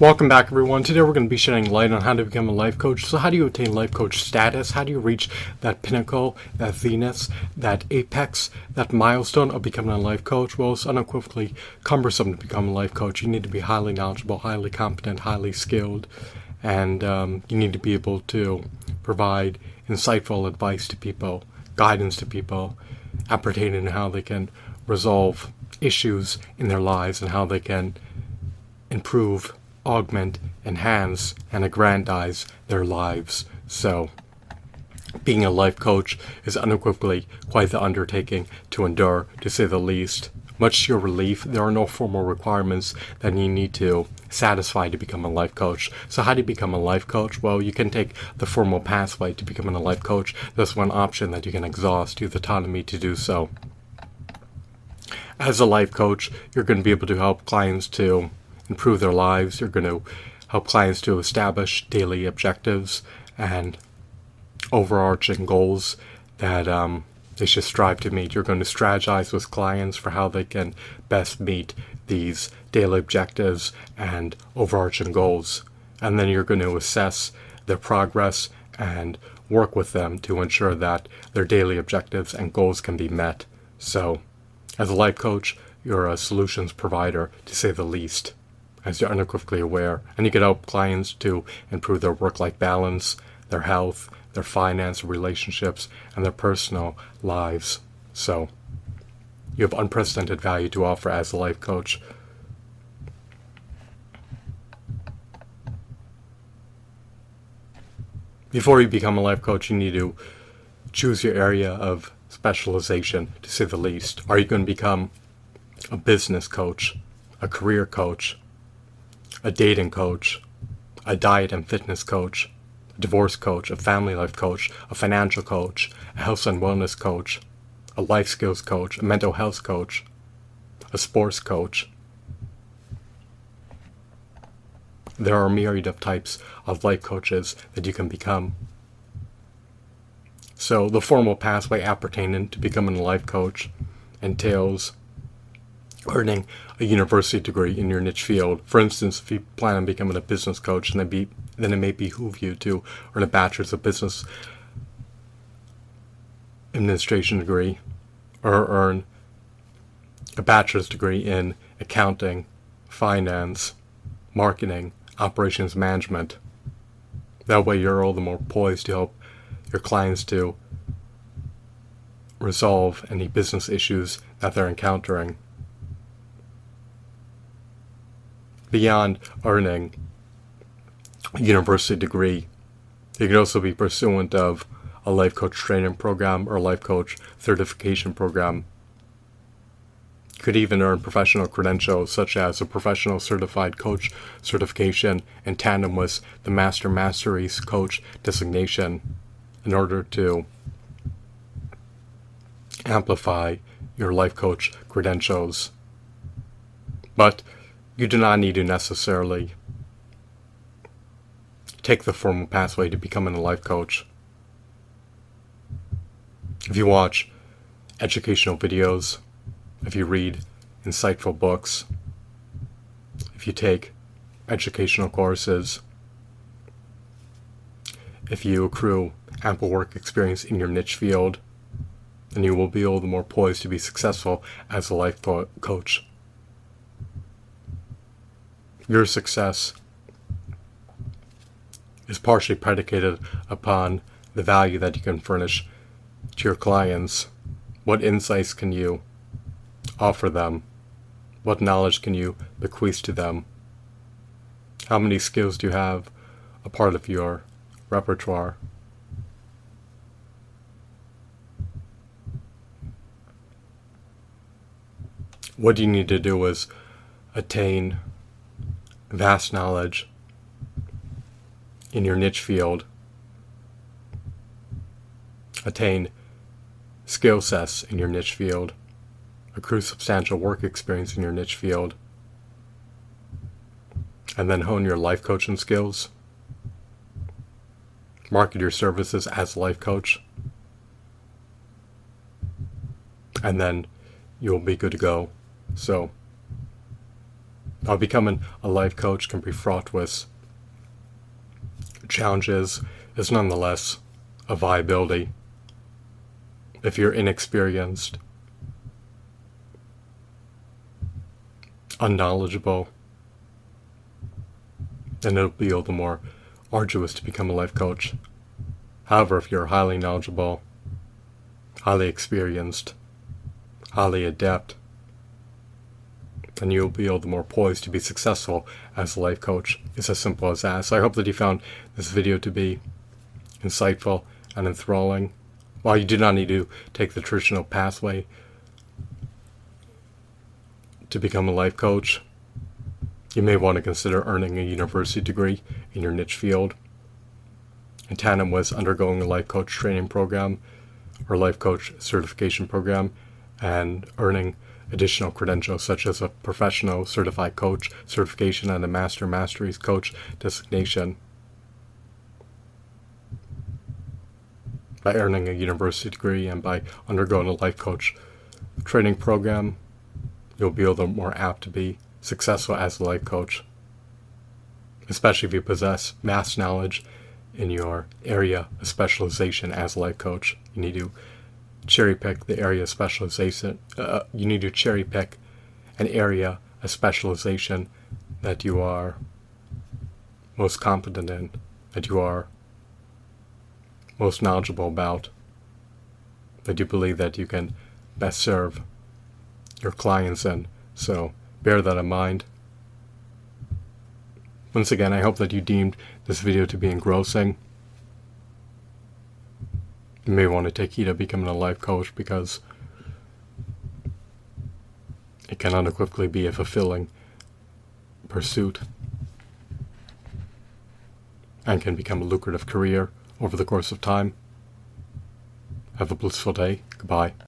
Welcome back, everyone. Today we're going to be shedding light on how to become a life coach. So, how do you obtain life coach status? How do you reach that pinnacle, that zenith, that apex, that milestone of becoming a life coach? Well, it's unequivocally cumbersome to become a life coach. You need to be highly knowledgeable, highly competent, highly skilled, and um, you need to be able to provide insightful advice to people, guidance to people, appertaining to how they can resolve issues in their lives and how they can improve augment, enhance, and aggrandize their lives. So, being a life coach is unequivocally quite the undertaking to endure, to say the least. Much to your relief, there are no formal requirements that you need to satisfy to become a life coach. So, how do you become a life coach? Well, you can take the formal pathway to becoming a life coach. That's one option that you can exhaust. You have the autonomy to do so. As a life coach, you're going to be able to help clients to improve their lives. You're going to help clients to establish daily objectives and overarching goals that um, they should strive to meet. You're going to strategize with clients for how they can best meet these daily objectives and overarching goals. And then you're going to assess their progress and work with them to ensure that their daily objectives and goals can be met. So, as a life coach, you're a solutions provider, to say the least as you're unequivocally aware. And you can help clients to improve their work life balance, their health, their finance, relationships, and their personal lives. So, you have unprecedented value to offer as a life coach. Before you become a life coach, you need to choose your area of specialization, to say the least. Are you going to become a business coach, a career coach, a dating coach, a diet and fitness coach, a divorce coach, a family life coach, a financial coach, a health and wellness coach, a life skills coach, a mental health coach, a sports coach. There are a myriad of types of life coaches that you can become. So, the formal pathway appertaining to becoming a life coach entails earning a university degree in your niche field. For instance, if you plan on becoming a business coach, then, be, then it may behoove you to earn a bachelor's of business administration degree or earn a bachelor's degree in accounting, finance, marketing, operations management. That way, you're all the more poised to help your clients to resolve any business issues that they're encountering. Beyond earning a university degree. You can also be pursuant of a life coach training program or life coach certification program. You could even earn professional credentials such as a professional certified coach certification in tandem with the Master Masteries coach designation in order to amplify your life coach credentials. But you do not need to necessarily take the formal pathway to becoming a life coach. If you watch educational videos, if you read insightful books, if you take educational courses, if you accrue ample work experience in your niche field, then you will be all the more poised to be successful as a life coach your success is partially predicated upon the value that you can furnish to your clients. What insights can you offer them? What knowledge can you bequeath to them? How many skills do you have a part of your repertoire? What you need to do is attain vast knowledge in your niche field, attain skill sets in your niche field, accrue substantial work experience in your niche field, and then hone your life coaching skills, market your services as a life coach, and then you'll be good to go. So, Now, becoming a life coach can be fraught with challenges, is nonetheless a viability. If you're inexperienced, unknowledgeable, then it'll be all the more arduous to become a life coach. However, if you're highly knowledgeable, highly experienced, highly adept, then you'll be all the more poised to be successful as a life coach. It's as simple as that. So I hope that you found this video to be insightful and enthralling. While you do not need to take the traditional pathway to become a life coach, you may want to consider earning a university degree in your niche field. And tandem was undergoing a life coach training program or life coach certification program and earning additional credentials such as a professional certified coach certification and a master masteries coach designation. By earning a university degree and by undergoing a life coach training program, you'll be a little more apt to be successful as a life coach, especially if you possess mass knowledge in your area of specialization as a life coach. You need to cherry pick the area of specialization. Uh, you need to cherry pick an area of specialization that you are most competent in, that you are most knowledgeable about, that you believe that you can best serve your clients in. So bear that in mind. Once again, I hope that you deemed this video to be engrossing you may want to take heed of becoming a life coach because it can unequivocally be a fulfilling pursuit and can become a lucrative career over the course of time. Have a blissful day. Goodbye.